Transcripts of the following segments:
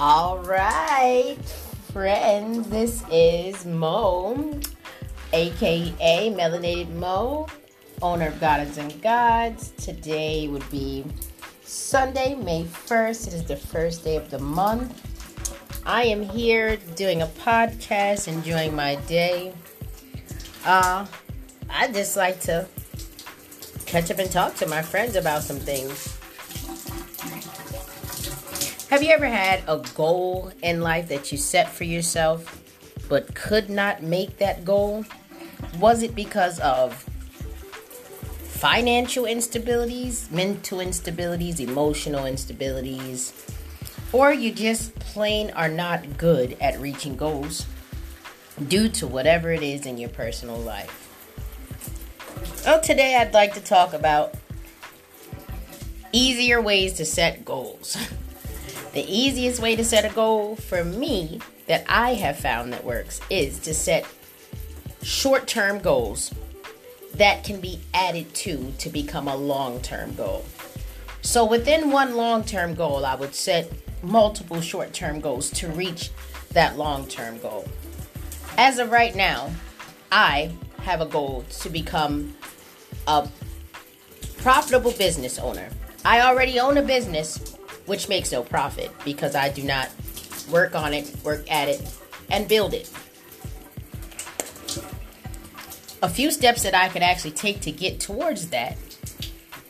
All right, friends, this is Moe, aka Melanated Moe, owner of Goddess and Gods. Today would be Sunday, May 1st. It is the first day of the month. I am here doing a podcast, enjoying my day. Uh, I just like to catch up and talk to my friends about some things. Have you ever had a goal in life that you set for yourself but could not make that goal? Was it because of financial instabilities, mental instabilities, emotional instabilities, or you just plain are not good at reaching goals due to whatever it is in your personal life? Well, today I'd like to talk about easier ways to set goals. The easiest way to set a goal for me that I have found that works is to set short term goals that can be added to to become a long term goal. So within one long term goal, I would set multiple short term goals to reach that long term goal. As of right now, I have a goal to become a profitable business owner. I already own a business which makes no profit because I do not work on it, work at it, and build it. A few steps that I could actually take to get towards that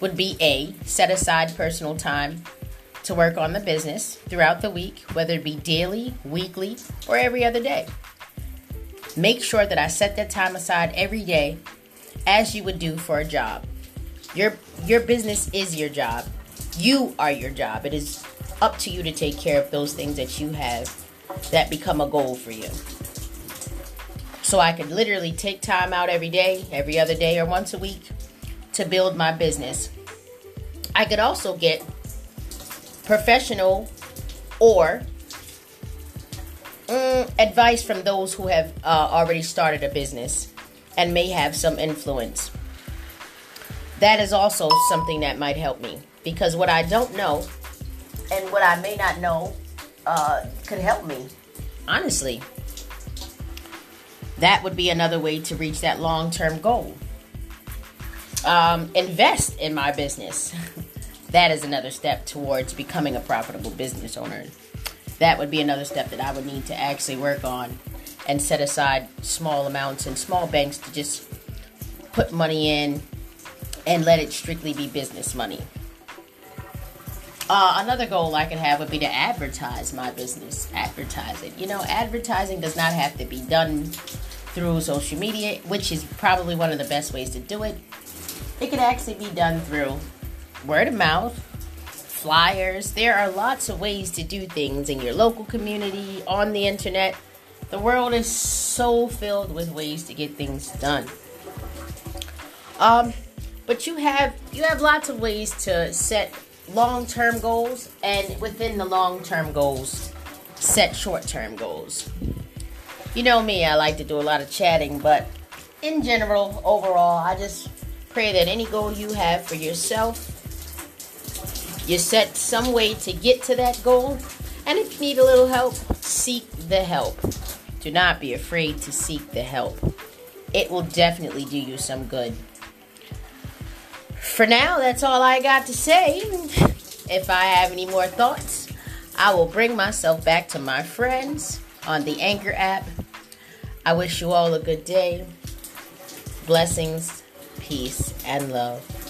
would be A, set aside personal time to work on the business throughout the week, whether it be daily, weekly, or every other day. Make sure that I set that time aside every day as you would do for a job. Your your business is your job you are your job. It is up to you to take care of those things that you have that become a goal for you. So I could literally take time out every day, every other day, or once a week to build my business. I could also get professional or mm, advice from those who have uh, already started a business and may have some influence. That is also something that might help me because what I don't know and what I may not know uh, could help me. Honestly, that would be another way to reach that long term goal. Um, invest in my business. that is another step towards becoming a profitable business owner. That would be another step that I would need to actually work on and set aside small amounts in small banks to just put money in and let it strictly be business money. Uh, another goal I could have would be to advertise my business. Advertise it. You know, advertising does not have to be done through social media, which is probably one of the best ways to do it. It can actually be done through word of mouth, flyers. There are lots of ways to do things in your local community, on the internet. The world is so filled with ways to get things done. Um, but you have you have lots of ways to set long term goals, and within the long term goals, set short term goals. You know me, I like to do a lot of chatting, but in general, overall, I just pray that any goal you have for yourself, you set some way to get to that goal. And if you need a little help, seek the help. Do not be afraid to seek the help. It will definitely do you some good for now, that's all I got to say. If I have any more thoughts, I will bring myself back to my friends on the Anchor app. I wish you all a good day. Blessings, peace, and love.